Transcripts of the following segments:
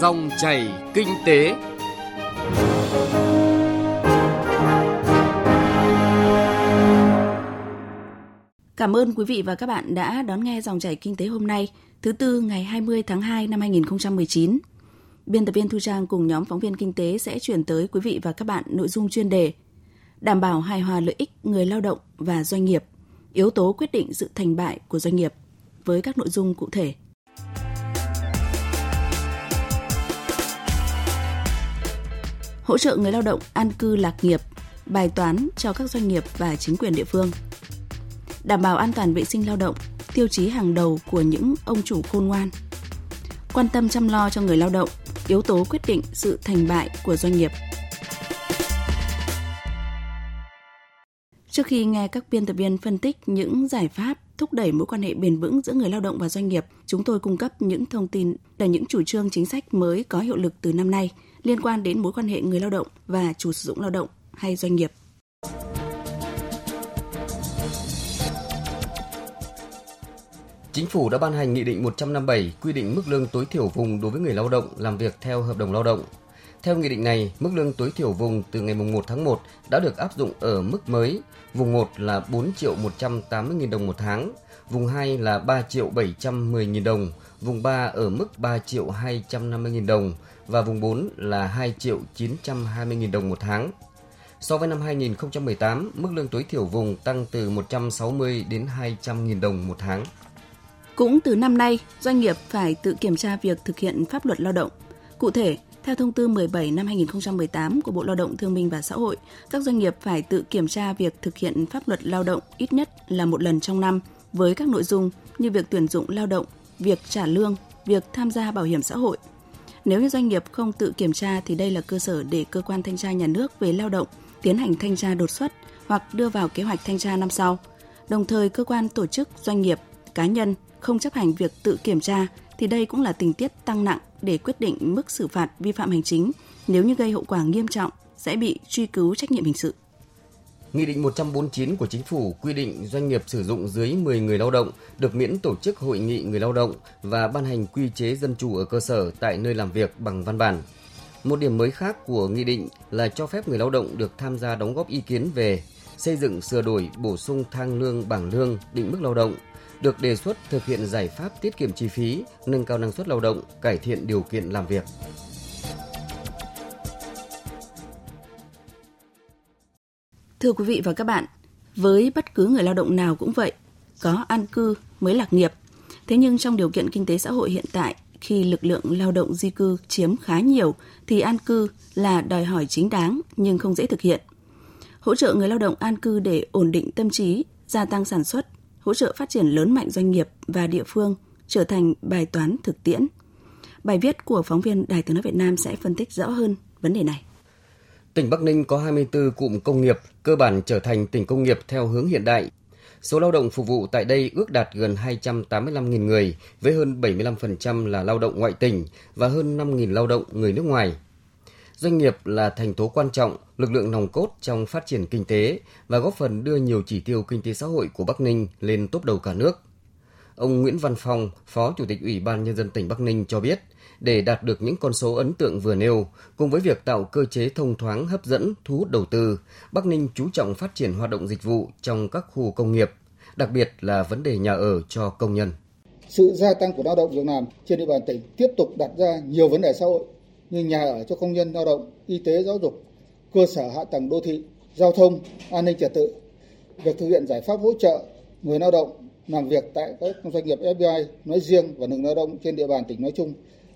Dòng chảy kinh tế. Cảm ơn quý vị và các bạn đã đón nghe dòng chảy kinh tế hôm nay, thứ tư ngày 20 tháng 2 năm 2019. Biên tập viên Thu Trang cùng nhóm phóng viên kinh tế sẽ chuyển tới quý vị và các bạn nội dung chuyên đề đảm bảo hài hòa lợi ích người lao động và doanh nghiệp, yếu tố quyết định sự thành bại của doanh nghiệp với các nội dung cụ thể. Hỗ trợ người lao động an cư lạc nghiệp, bài toán cho các doanh nghiệp và chính quyền địa phương. Đảm bảo an toàn vệ sinh lao động, tiêu chí hàng đầu của những ông chủ khôn ngoan. Quan tâm chăm lo cho người lao động, yếu tố quyết định sự thành bại của doanh nghiệp. Trước khi nghe các biên tập viên phân tích những giải pháp thúc đẩy mối quan hệ bền vững giữa người lao động và doanh nghiệp, chúng tôi cung cấp những thông tin là những chủ trương chính sách mới có hiệu lực từ năm nay liên quan đến mối quan hệ người lao động và chủ sử dụng lao động hay doanh nghiệp. Chính phủ đã ban hành Nghị định 157 quy định mức lương tối thiểu vùng đối với người lao động làm việc theo hợp đồng lao động. Theo nghị định này, mức lương tối thiểu vùng từ ngày 1 tháng 1 đã được áp dụng ở mức mới. Vùng 1 là 4 triệu 180 nghìn đồng một tháng, vùng 2 là 3 triệu 710 nghìn đồng, vùng 3 ở mức 3 triệu 250 nghìn đồng và vùng 4 là 2 triệu 920 nghìn đồng một tháng. So với năm 2018, mức lương tối thiểu vùng tăng từ 160 đến 200 nghìn đồng một tháng. Cũng từ năm nay, doanh nghiệp phải tự kiểm tra việc thực hiện pháp luật lao động. Cụ thể, theo thông tư 17 năm 2018 của Bộ Lao động Thương binh và Xã hội, các doanh nghiệp phải tự kiểm tra việc thực hiện pháp luật lao động ít nhất là một lần trong năm với các nội dung như việc tuyển dụng lao động, việc trả lương, việc tham gia bảo hiểm xã hội. Nếu như doanh nghiệp không tự kiểm tra thì đây là cơ sở để cơ quan thanh tra nhà nước về lao động tiến hành thanh tra đột xuất hoặc đưa vào kế hoạch thanh tra năm sau. Đồng thời, cơ quan tổ chức, doanh nghiệp, cá nhân không chấp hành việc tự kiểm tra thì đây cũng là tình tiết tăng nặng để quyết định mức xử phạt vi phạm hành chính nếu như gây hậu quả nghiêm trọng, sẽ bị truy cứu trách nhiệm hình sự. Nghị định 149 của Chính phủ quy định doanh nghiệp sử dụng dưới 10 người lao động được miễn tổ chức hội nghị người lao động và ban hành quy chế dân chủ ở cơ sở tại nơi làm việc bằng văn bản. Một điểm mới khác của nghị định là cho phép người lao động được tham gia đóng góp ý kiến về xây dựng, sửa đổi, bổ sung thang lương, bảng lương, định mức lao động được đề xuất thực hiện giải pháp tiết kiệm chi phí, nâng cao năng suất lao động, cải thiện điều kiện làm việc. Thưa quý vị và các bạn, với bất cứ người lao động nào cũng vậy, có an cư mới lạc nghiệp. Thế nhưng trong điều kiện kinh tế xã hội hiện tại, khi lực lượng lao động di cư chiếm khá nhiều thì an cư là đòi hỏi chính đáng nhưng không dễ thực hiện. Hỗ trợ người lao động an cư để ổn định tâm trí, gia tăng sản xuất, hỗ trợ phát triển lớn mạnh doanh nghiệp và địa phương trở thành bài toán thực tiễn. Bài viết của phóng viên Đài tiếng nói Việt Nam sẽ phân tích rõ hơn vấn đề này. Tỉnh Bắc Ninh có 24 cụm công nghiệp, cơ bản trở thành tỉnh công nghiệp theo hướng hiện đại. Số lao động phục vụ tại đây ước đạt gần 285.000 người, với hơn 75% là lao động ngoại tỉnh và hơn 5.000 lao động người nước ngoài. Doanh nghiệp là thành tố quan trọng, lực lượng nòng cốt trong phát triển kinh tế và góp phần đưa nhiều chỉ tiêu kinh tế xã hội của Bắc Ninh lên top đầu cả nước. Ông Nguyễn Văn Phong, Phó Chủ tịch Ủy ban Nhân dân tỉnh Bắc Ninh cho biết, để đạt được những con số ấn tượng vừa nêu, cùng với việc tạo cơ chế thông thoáng hấp dẫn, thu hút đầu tư, Bắc Ninh chú trọng phát triển hoạt động dịch vụ trong các khu công nghiệp, đặc biệt là vấn đề nhà ở cho công nhân. Sự gia tăng của lao động việc làm trên địa bàn tỉnh tiếp tục đặt ra nhiều vấn đề xã hội như nhà ở cho công nhân lao động, y tế giáo dục, cơ sở hạ tầng đô thị, giao thông, an ninh trật tự. Việc thực hiện giải pháp hỗ trợ người lao động làm việc tại các doanh nghiệp FDI nói riêng và lực lao động trên địa bàn tỉnh nói chung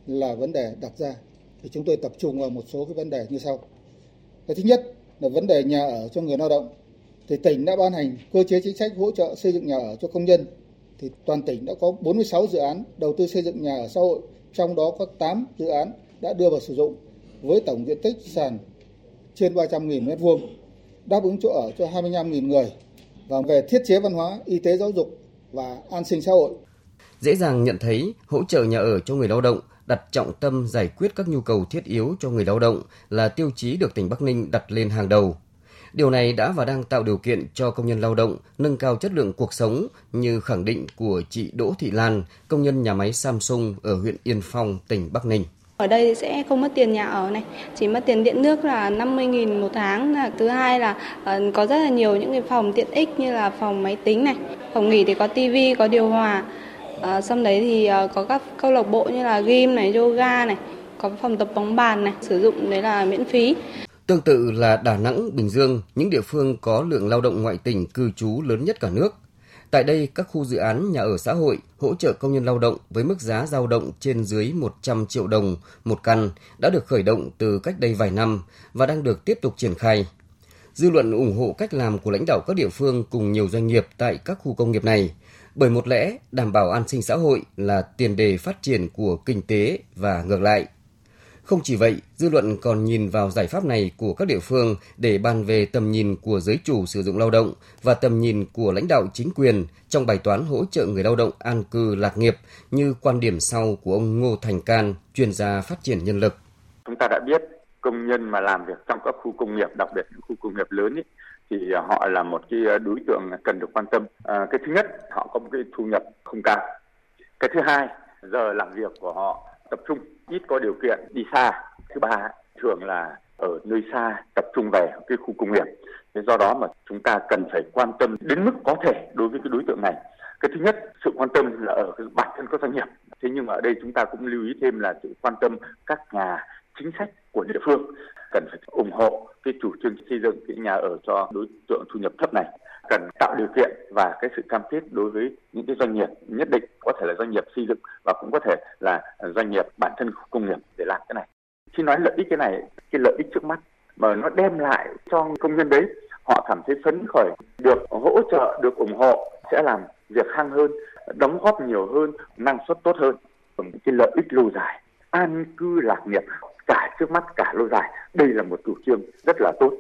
là vấn đề đặt ra. Thì chúng tôi tập trung vào một số cái vấn đề như sau. Cái thứ nhất là vấn đề nhà ở cho người lao động. Thì tỉnh đã ban hành cơ chế chính sách hỗ trợ xây dựng nhà ở cho công nhân. Thì toàn tỉnh đã có 46 dự án đầu tư xây dựng nhà ở xã hội, trong đó có 8 dự án đã đưa vào sử dụng với tổng diện tích sàn trên 300.000 m2, đáp ứng chỗ ở cho 25.000 người và về thiết chế văn hóa, y tế giáo dục và an sinh xã hội. Dễ dàng nhận thấy hỗ trợ nhà ở cho người lao động đặt trọng tâm giải quyết các nhu cầu thiết yếu cho người lao động là tiêu chí được tỉnh Bắc Ninh đặt lên hàng đầu. Điều này đã và đang tạo điều kiện cho công nhân lao động nâng cao chất lượng cuộc sống như khẳng định của chị Đỗ Thị Lan, công nhân nhà máy Samsung ở huyện Yên Phong, tỉnh Bắc Ninh ở đây sẽ không mất tiền nhà ở này, chỉ mất tiền điện nước là 50.000 một tháng. Là thứ hai là ờ, có rất là nhiều những cái phòng tiện ích như là phòng máy tính này, phòng nghỉ thì có tivi, có điều hòa. À, xong đấy thì ờ, có các câu lạc bộ như là gym này, yoga này, có phòng tập bóng bàn này, sử dụng đấy là miễn phí. Tương tự là Đà Nẵng, Bình Dương, những địa phương có lượng lao động ngoại tỉnh cư trú lớn nhất cả nước. Tại đây, các khu dự án nhà ở xã hội hỗ trợ công nhân lao động với mức giá giao động trên dưới 100 triệu đồng một căn đã được khởi động từ cách đây vài năm và đang được tiếp tục triển khai. Dư luận ủng hộ cách làm của lãnh đạo các địa phương cùng nhiều doanh nghiệp tại các khu công nghiệp này, bởi một lẽ đảm bảo an sinh xã hội là tiền đề phát triển của kinh tế và ngược lại. Không chỉ vậy, dư luận còn nhìn vào giải pháp này của các địa phương để bàn về tầm nhìn của giới chủ sử dụng lao động và tầm nhìn của lãnh đạo chính quyền trong bài toán hỗ trợ người lao động an cư lạc nghiệp như quan điểm sau của ông Ngô Thành Can, chuyên gia phát triển nhân lực. Chúng ta đã biết công nhân mà làm việc trong các khu công nghiệp, đặc biệt những khu công nghiệp lớn ấy, thì họ là một cái đối tượng cần được quan tâm. À, cái thứ nhất, họ có một cái thu nhập không cao. Cái thứ hai, giờ làm việc của họ tập trung ít có điều kiện đi xa. Thứ ba, thường là ở nơi xa, tập trung về cái khu công nghiệp. Thế do đó mà chúng ta cần phải quan tâm đến mức có thể đối với cái đối tượng này. Cái thứ nhất, sự quan tâm là ở bản thân các doanh nghiệp. Thế nhưng mà ở đây chúng ta cũng lưu ý thêm là sự quan tâm các nhà chính sách của địa phương, cần phải ủng hộ cái chủ trương xây dựng cái nhà ở cho đối tượng thu nhập thấp này, cần tạo điều kiện và cái sự cam kết đối với những cái doanh nghiệp nhất định, có thể là doanh nghiệp xây dựng và cũng có thể là doanh nghiệp bản thân công nghiệp để làm cái này. Khi nói lợi ích cái này, cái lợi ích trước mắt mà nó đem lại cho công nhân đấy, họ cảm thấy phấn khởi, được hỗ trợ, được ủng hộ sẽ làm việc hăng hơn, đóng góp nhiều hơn, năng suất tốt hơn. Cái lợi ích lâu dài, an cư lạc nghiệp cả trước mắt cả lâu dài đây là một chủ trương rất là tốt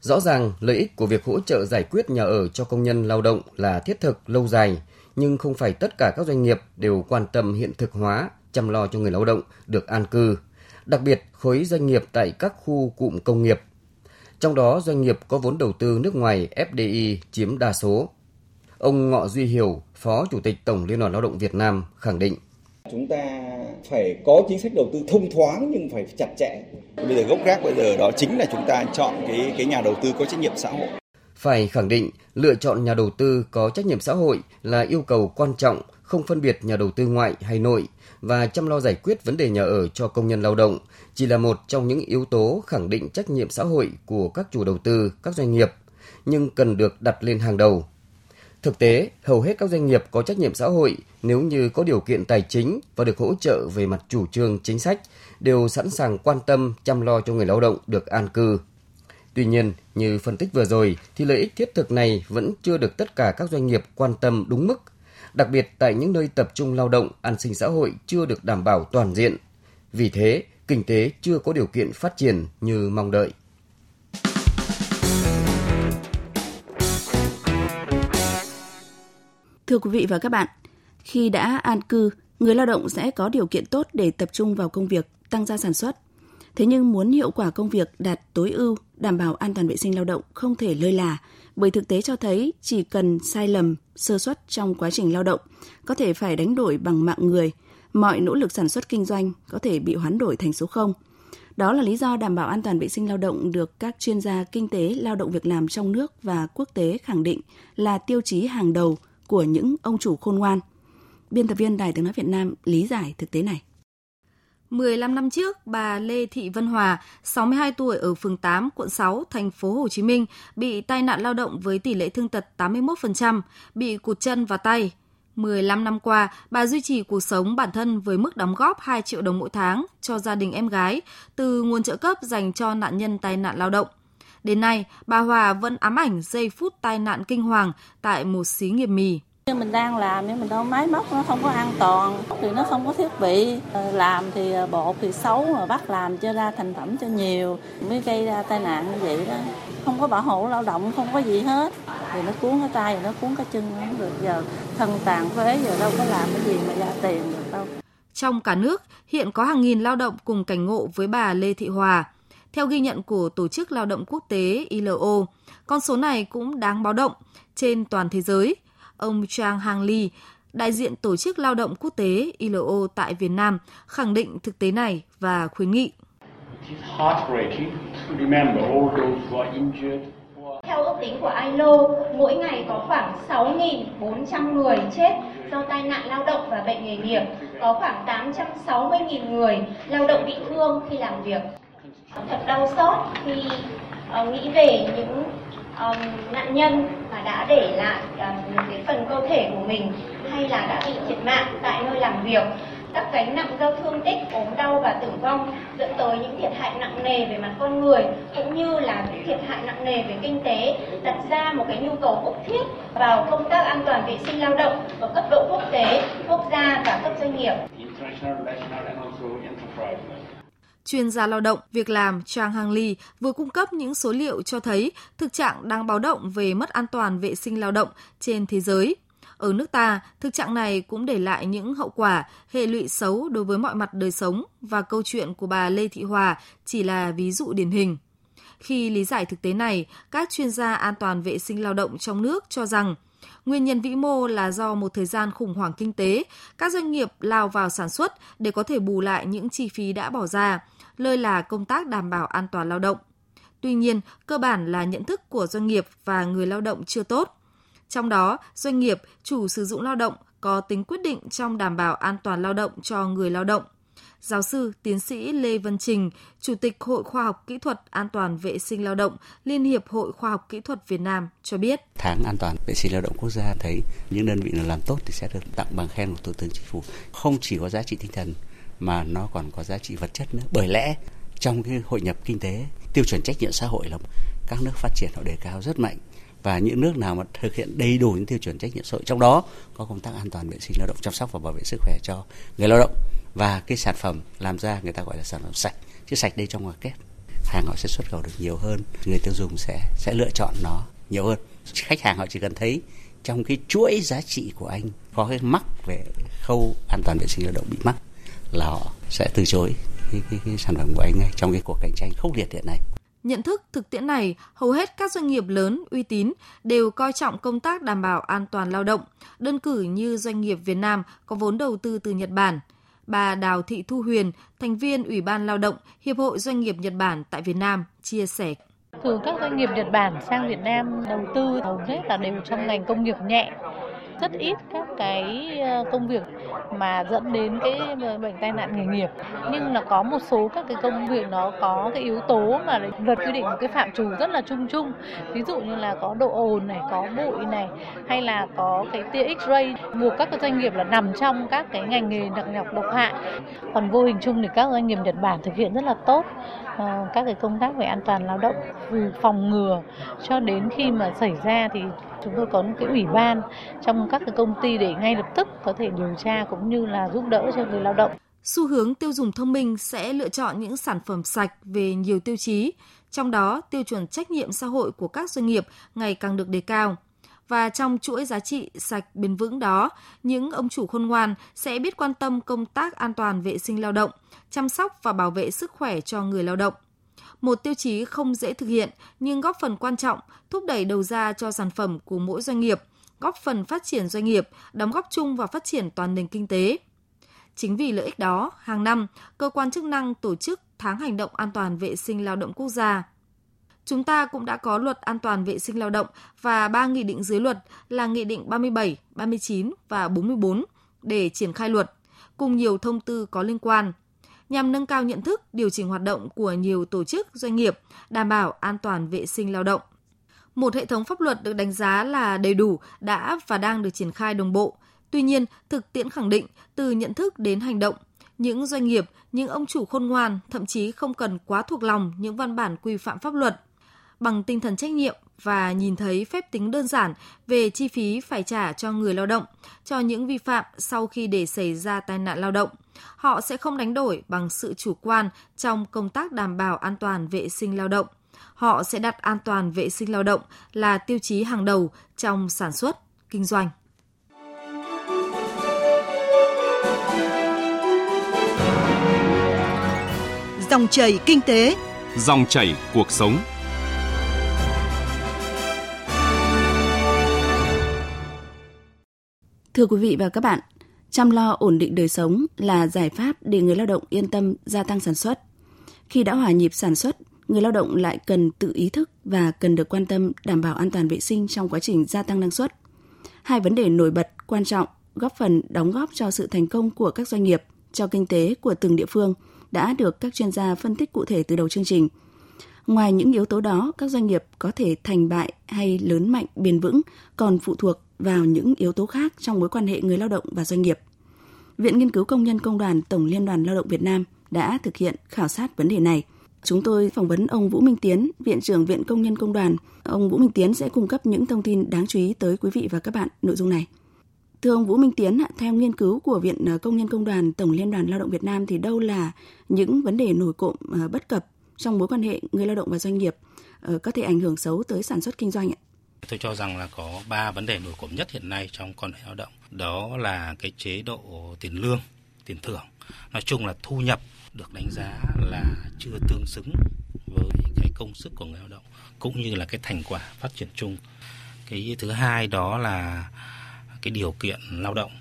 Rõ ràng, lợi ích của việc hỗ trợ giải quyết nhà ở cho công nhân lao động là thiết thực, lâu dài, nhưng không phải tất cả các doanh nghiệp đều quan tâm hiện thực hóa, chăm lo cho người lao động được an cư, đặc biệt khối doanh nghiệp tại các khu cụm công nghiệp. Trong đó, doanh nghiệp có vốn đầu tư nước ngoài FDI chiếm đa số. Ông Ngọ Duy Hiểu, Phó Chủ tịch Tổng Liên đoàn Lao động Việt Nam khẳng định. Chúng ta phải có chính sách đầu tư thông thoáng nhưng phải chặt chẽ. Bây giờ gốc gác bây giờ đó chính là chúng ta chọn cái cái nhà đầu tư có trách nhiệm xã hội. Phải khẳng định lựa chọn nhà đầu tư có trách nhiệm xã hội là yêu cầu quan trọng, không phân biệt nhà đầu tư ngoại hay nội và chăm lo giải quyết vấn đề nhà ở cho công nhân lao động chỉ là một trong những yếu tố khẳng định trách nhiệm xã hội của các chủ đầu tư, các doanh nghiệp, nhưng cần được đặt lên hàng đầu Thực tế, hầu hết các doanh nghiệp có trách nhiệm xã hội nếu như có điều kiện tài chính và được hỗ trợ về mặt chủ trương chính sách đều sẵn sàng quan tâm chăm lo cho người lao động được an cư. Tuy nhiên, như phân tích vừa rồi thì lợi ích thiết thực này vẫn chưa được tất cả các doanh nghiệp quan tâm đúng mức, đặc biệt tại những nơi tập trung lao động, an sinh xã hội chưa được đảm bảo toàn diện. Vì thế, kinh tế chưa có điều kiện phát triển như mong đợi. Thưa quý vị và các bạn, khi đã an cư, người lao động sẽ có điều kiện tốt để tập trung vào công việc, tăng gia sản xuất. Thế nhưng muốn hiệu quả công việc đạt tối ưu, đảm bảo an toàn vệ sinh lao động không thể lơi là, bởi thực tế cho thấy chỉ cần sai lầm, sơ suất trong quá trình lao động, có thể phải đánh đổi bằng mạng người, mọi nỗ lực sản xuất kinh doanh có thể bị hoán đổi thành số không. Đó là lý do đảm bảo an toàn vệ sinh lao động được các chuyên gia kinh tế lao động việc làm trong nước và quốc tế khẳng định là tiêu chí hàng đầu – của những ông chủ khôn ngoan. Biên tập viên Đài tiếng nói Việt Nam lý giải thực tế này. 15 năm trước, bà Lê Thị Vân Hòa, 62 tuổi ở phường 8, quận 6, thành phố Hồ Chí Minh bị tai nạn lao động với tỷ lệ thương tật 81%, bị cụt chân và tay. 15 năm qua, bà duy trì cuộc sống bản thân với mức đóng góp 2 triệu đồng mỗi tháng cho gia đình em gái từ nguồn trợ cấp dành cho nạn nhân tai nạn lao động – Đến nay, bà Hòa vẫn ám ảnh giây phút tai nạn kinh hoàng tại một xí nghiệp mì. Mình đang làm nhưng mình đâu máy móc nó không có an toàn thì nó không có thiết bị. Ờ, làm thì ờ, bột thì xấu mà bắt làm cho ra thành phẩm cho nhiều mới gây ra tai nạn như vậy đó. Không có bảo hộ lao động không có gì hết. Thì nó cuốn cái tay nó cuốn cái chân không được. Giờ thân tàn phế giờ đâu có làm cái gì mà ra tiền được đâu. Trong cả nước hiện có hàng nghìn lao động cùng cảnh ngộ với bà Lê Thị Hòa theo ghi nhận của Tổ chức Lao động Quốc tế ILO, con số này cũng đáng báo động trên toàn thế giới. Ông Chang Hang Lee, đại diện Tổ chức Lao động Quốc tế ILO tại Việt Nam khẳng định thực tế này và khuyến nghị. Theo ước tính của ILO, mỗi ngày có khoảng 6.400 người chết do tai nạn lao động và bệnh nghề nghiệp, có khoảng 860.000 người lao động bị thương khi làm việc. Thật đau xót khi uh, nghĩ về những um, nạn nhân mà đã để lại um, cái phần cơ thể của mình hay là đã bị thiệt mạng tại nơi làm việc các gánh nặng do thương tích, ốm đau và tử vong dẫn tới những thiệt hại nặng nề về mặt con người cũng như là những thiệt hại nặng nề về kinh tế, đặt ra một cái nhu cầu bức thiết vào công tác an toàn vệ sinh lao động ở cấp độ quốc tế, quốc gia và cấp doanh nghiệp. Chuyên gia lao động, việc làm Trang Hang Lee vừa cung cấp những số liệu cho thấy thực trạng đang báo động về mất an toàn vệ sinh lao động trên thế giới. Ở nước ta, thực trạng này cũng để lại những hậu quả, hệ lụy xấu đối với mọi mặt đời sống và câu chuyện của bà Lê Thị Hòa chỉ là ví dụ điển hình. Khi lý giải thực tế này, các chuyên gia an toàn vệ sinh lao động trong nước cho rằng Nguyên nhân vĩ mô là do một thời gian khủng hoảng kinh tế, các doanh nghiệp lao vào sản xuất để có thể bù lại những chi phí đã bỏ ra, lơi là công tác đảm bảo an toàn lao động. Tuy nhiên, cơ bản là nhận thức của doanh nghiệp và người lao động chưa tốt. Trong đó, doanh nghiệp, chủ sử dụng lao động có tính quyết định trong đảm bảo an toàn lao động cho người lao động. Giáo sư, tiến sĩ Lê Văn Trình, Chủ tịch Hội Khoa học Kỹ thuật An toàn vệ sinh lao động, Liên hiệp Hội Khoa học Kỹ thuật Việt Nam cho biết. Tháng an toàn vệ sinh lao động quốc gia thấy những đơn vị nào làm tốt thì sẽ được tặng bằng khen của Thủ tướng Chính phủ. Không chỉ có giá trị tinh thần mà nó còn có giá trị vật chất nữa. Bởi lẽ trong cái hội nhập kinh tế, tiêu chuẩn trách nhiệm xã hội là các nước phát triển họ đề cao rất mạnh. Và những nước nào mà thực hiện đầy đủ những tiêu chuẩn trách nhiệm xã hội trong đó có công tác an toàn vệ sinh lao động chăm sóc và bảo vệ sức khỏe cho người lao động. Và cái sản phẩm làm ra người ta gọi là sản phẩm sạch. Chứ sạch đây trong ngoài kép hàng họ sẽ xuất khẩu được nhiều hơn người tiêu dùng sẽ sẽ lựa chọn nó nhiều hơn. Khách hàng họ chỉ cần thấy trong cái chuỗi giá trị của anh có cái mắc về khâu an toàn vệ sinh lao động bị mắc là họ sẽ từ chối cái, cái, cái sản phẩm của anh ngay trong cái cuộc cạnh tranh khốc liệt hiện nay Nhận thức thực tiễn này, hầu hết các doanh nghiệp lớn uy tín đều coi trọng công tác đảm bảo an toàn lao động, đơn cử như doanh nghiệp Việt Nam có vốn đầu tư từ Nhật Bản. Bà Đào Thị Thu Huyền, thành viên Ủy ban Lao động, Hiệp hội Doanh nghiệp Nhật Bản tại Việt Nam, chia sẻ. Thường các doanh nghiệp Nhật Bản sang Việt Nam đầu tư hầu hết là đều trong ngành công nghiệp nhẹ rất ít các cái ờ, công việc mà dẫn đến cái ờ, bệnh tai nạn nghề nghiệp. Nhưng là có một số các cái công việc nó có cái yếu tố mà luật quy định một cái phạm trù rất là chung chung. Ví dụ như là có độ ồn này, có bụi này, hay là có cái tia x-ray, buộc các cái doanh nghiệp là nằm trong các cái ngành nghề nặng nhọc độc hại. Còn vô hình chung thì các doanh nghiệp Nhật Bản thực hiện rất là tốt ờ, các cái công tác về an toàn lao động từ phòng ngừa cho đến khi mà xảy ra thì chúng tôi có những cái ủy ban trong các cái công ty để ngay lập tức có thể điều tra cũng như là giúp đỡ cho người lao động. Xu hướng tiêu dùng thông minh sẽ lựa chọn những sản phẩm sạch về nhiều tiêu chí, trong đó tiêu chuẩn trách nhiệm xã hội của các doanh nghiệp ngày càng được đề cao. Và trong chuỗi giá trị sạch bền vững đó, những ông chủ khôn ngoan sẽ biết quan tâm công tác an toàn vệ sinh lao động, chăm sóc và bảo vệ sức khỏe cho người lao động một tiêu chí không dễ thực hiện nhưng góp phần quan trọng thúc đẩy đầu ra cho sản phẩm của mỗi doanh nghiệp, góp phần phát triển doanh nghiệp, đóng góp chung vào phát triển toàn nền kinh tế. Chính vì lợi ích đó, hàng năm, cơ quan chức năng tổ chức tháng hành động an toàn vệ sinh lao động quốc gia. Chúng ta cũng đã có luật an toàn vệ sinh lao động và ba nghị định dưới luật là Nghị định 37, 39 và 44 để triển khai luật, cùng nhiều thông tư có liên quan – nhằm nâng cao nhận thức, điều chỉnh hoạt động của nhiều tổ chức, doanh nghiệp, đảm bảo an toàn vệ sinh lao động. Một hệ thống pháp luật được đánh giá là đầy đủ đã và đang được triển khai đồng bộ. Tuy nhiên, thực tiễn khẳng định từ nhận thức đến hành động, những doanh nghiệp, những ông chủ khôn ngoan thậm chí không cần quá thuộc lòng những văn bản quy phạm pháp luật. Bằng tinh thần trách nhiệm và nhìn thấy phép tính đơn giản về chi phí phải trả cho người lao động, cho những vi phạm sau khi để xảy ra tai nạn lao động – họ sẽ không đánh đổi bằng sự chủ quan trong công tác đảm bảo an toàn vệ sinh lao động. Họ sẽ đặt an toàn vệ sinh lao động là tiêu chí hàng đầu trong sản xuất, kinh doanh. Dòng chảy kinh tế, dòng chảy cuộc sống. Thưa quý vị và các bạn, chăm lo ổn định đời sống là giải pháp để người lao động yên tâm gia tăng sản xuất. Khi đã hòa nhịp sản xuất, người lao động lại cần tự ý thức và cần được quan tâm đảm bảo an toàn vệ sinh trong quá trình gia tăng năng suất. Hai vấn đề nổi bật, quan trọng, góp phần đóng góp cho sự thành công của các doanh nghiệp, cho kinh tế của từng địa phương đã được các chuyên gia phân tích cụ thể từ đầu chương trình. Ngoài những yếu tố đó, các doanh nghiệp có thể thành bại hay lớn mạnh bền vững còn phụ thuộc vào những yếu tố khác trong mối quan hệ người lao động và doanh nghiệp. Viện Nghiên cứu Công nhân Công đoàn Tổng Liên đoàn Lao động Việt Nam đã thực hiện khảo sát vấn đề này. Chúng tôi phỏng vấn ông Vũ Minh Tiến, Viện trưởng Viện Công nhân Công đoàn. Ông Vũ Minh Tiến sẽ cung cấp những thông tin đáng chú ý tới quý vị và các bạn nội dung này. Thưa ông Vũ Minh Tiến, theo nghiên cứu của Viện ờ, Công nhân Công đoàn Tổng Liên đoàn Lao động Việt Nam thì đâu là những vấn đề nổi cộm ờ, bất cập trong mối quan hệ người lao động và doanh nghiệp ờ, có thể ảnh hưởng xấu tới sản xuất kinh doanh ạ? Tôi cho rằng là có ba vấn đề nổi cộm nhất hiện nay trong quan hệ lao động. Đó là cái chế độ tiền lương, tiền thưởng. Nói chung là thu nhập được đánh giá là chưa tương xứng với cái công sức của người lao động cũng như là cái thành quả phát triển chung. Cái thứ hai đó là cái điều kiện lao động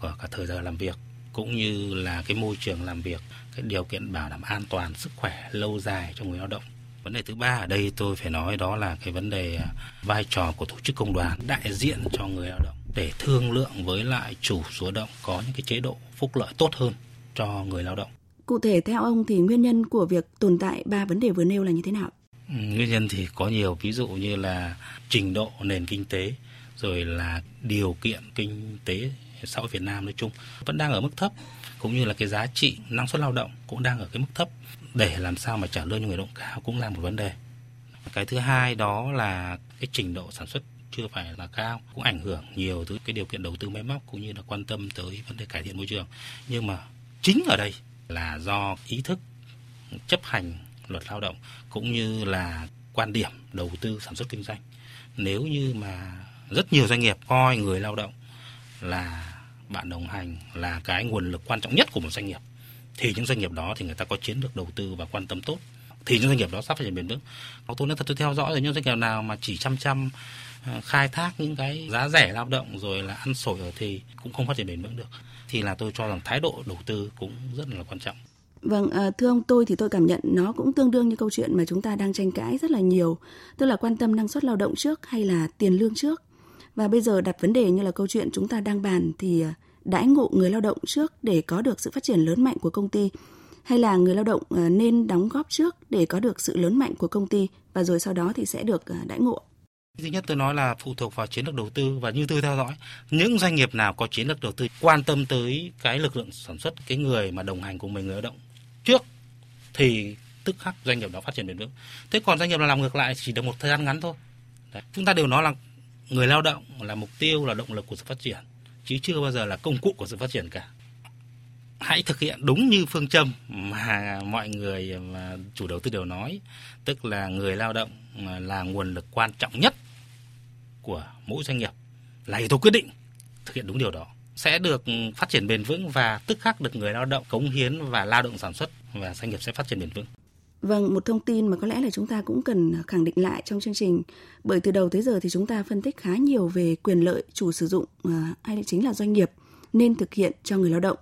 và cả thời giờ làm việc cũng như là cái môi trường làm việc, cái điều kiện bảo đảm an toàn sức khỏe lâu dài cho người lao động. Vấn đề thứ ba ở đây tôi phải nói đó là cái vấn đề à, vai trò của tổ chức công đoàn đại diện cho người lao động để thương lượng với lại chủ số động có những cái chế độ phúc lợi tốt hơn cho người lao động. Cụ thể theo ông thì nguyên nhân của việc tồn tại ba vấn đề vừa nêu là như thế nào? Ừ, nguyên nhân thì có nhiều ví dụ như là trình độ nền kinh tế rồi là điều kiện kinh tế xã hội Việt Nam nói chung vẫn đang ở mức thấp cũng như là cái giá trị năng suất lao động cũng đang ở cái mức thấp để làm sao mà trả lương cho người lao động cao cũng là một vấn đề. Cái thứ hai đó là cái trình độ sản xuất chưa phải là cao, cũng ảnh hưởng nhiều tới cái điều kiện đầu tư máy móc cũng như là quan tâm tới vấn đề cải thiện môi trường. Nhưng mà chính ở đây là do ý thức chấp hành luật lao động cũng như là quan điểm đầu tư sản xuất kinh doanh. Nếu như mà rất nhiều doanh nghiệp coi người lao động là bạn đồng hành là cái nguồn lực quan trọng nhất của một doanh nghiệp thì những doanh nghiệp đó thì người ta có chiến lược đầu tư và quan tâm tốt thì những doanh nghiệp đó sắp phát triển bền vững. Tôi nói thật tôi theo dõi rồi những doanh nghiệp nào mà chỉ chăm chăm ờ, khai thác những cái giá rẻ lao động rồi là ăn sổi ở thì cũng không phát triển bền vững được. Thì là tôi cho rằng thái độ đầu tư cũng rất là quan trọng. Vâng, ờ, thưa ông tôi thì tôi cảm nhận nó cũng tương đương như câu chuyện mà chúng ta đang tranh cãi rất là nhiều, tức là quan tâm năng suất lao động trước hay là tiền lương trước. Và bây giờ đặt vấn đề như là câu chuyện chúng ta đang bàn thì ờ, đãi ngộ người lao động trước để có được sự phát triển lớn mạnh của công ty hay là người lao động ờ, nên đóng góp trước để có được sự lớn mạnh của công ty và rồi sau đó thì sẽ được ờ, đãi ngộ? Thứ nhất tôi nói là phụ thuộc vào chiến lược đầu tư và như tôi theo dõi, những doanh nghiệp nào có chiến lược đầu tư quan tâm tới cái lực lượng sản xuất, cái người mà đồng hành cùng mình người lao động trước thì tức khắc doanh nghiệp đó phát triển bền vững. Thế còn doanh nghiệp nào làm ngược lại chỉ được một thời gian ngắn thôi. Đấy. Chúng ta đều nói là người lao động là mục tiêu là động lực của sự phát triển chứ chưa bao giờ là công cụ của sự phát triển cả. Hãy thực hiện đúng như phương châm mà mọi người mà chủ đầu tư đều nói, tức là người lao động là nguồn lực quan trọng nhất của mỗi doanh nghiệp là yếu tố quyết định thực hiện đúng điều đó. Sẽ được phát triển bền vững và tức khắc được người lao động cống hiến và lao động sản xuất và doanh nghiệp sẽ phát triển bền vững. Vâng, một thông tin mà có lẽ là chúng ta cũng cần khẳng định lại trong chương trình bởi từ đầu tới giờ thì chúng ta phân tích khá nhiều về quyền lợi chủ sử dụng à, hay chính là doanh nghiệp nên thực hiện cho người lao động.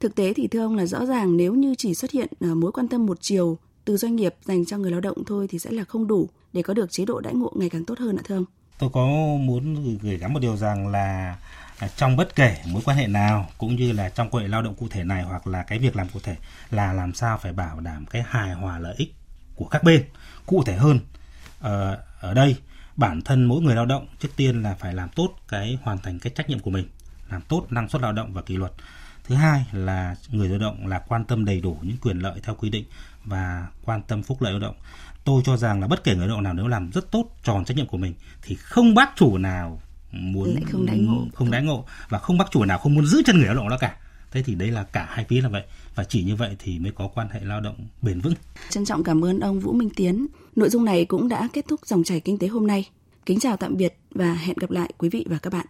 Thực tế thì thưa ông là rõ ràng nếu như chỉ xuất hiện à, mối quan tâm một chiều từ doanh nghiệp dành cho người lao động thôi thì sẽ là không đủ để có được chế độ đãi ngộ ngày càng tốt hơn ạ thưa ông. Tôi có muốn gửi gắm một điều rằng là À, trong bất kể mối quan hệ nào cũng như là trong quan hệ lao động cụ thể này hoặc là cái việc làm cụ thể là làm sao phải bảo đảm cái hài hòa lợi ích của các bên cụ thể hơn. Ờ, ở đây bản thân mỗi người lao động trước tiên là phải làm tốt cái hoàn thành cái trách nhiệm của mình làm tốt năng suất lao động và kỷ luật. Thứ hai là người lao động là quan tâm đầy đủ những quyền lợi theo quy định và quan tâm phúc lợi lao động. Tôi cho rằng là bất kể người lao động nào nếu làm rất tốt tròn trách nhiệm của mình thì không bác chủ nào muốn Lại không đãi ngộ. không đãi ngộ và không bác chủ nào không muốn giữ chân người lao động đó cả. Thế thì đây là cả hai phía là vậy. Và chỉ như vậy thì mới có quan hệ lao động bền vững. Trân trọng cảm ơn ông Vũ Minh Tiến. Nội dung này cũng đã kết thúc dòng chảy kinh tế hôm nay. Kính chào tạm biệt và hẹn gặp lại quý vị và các bạn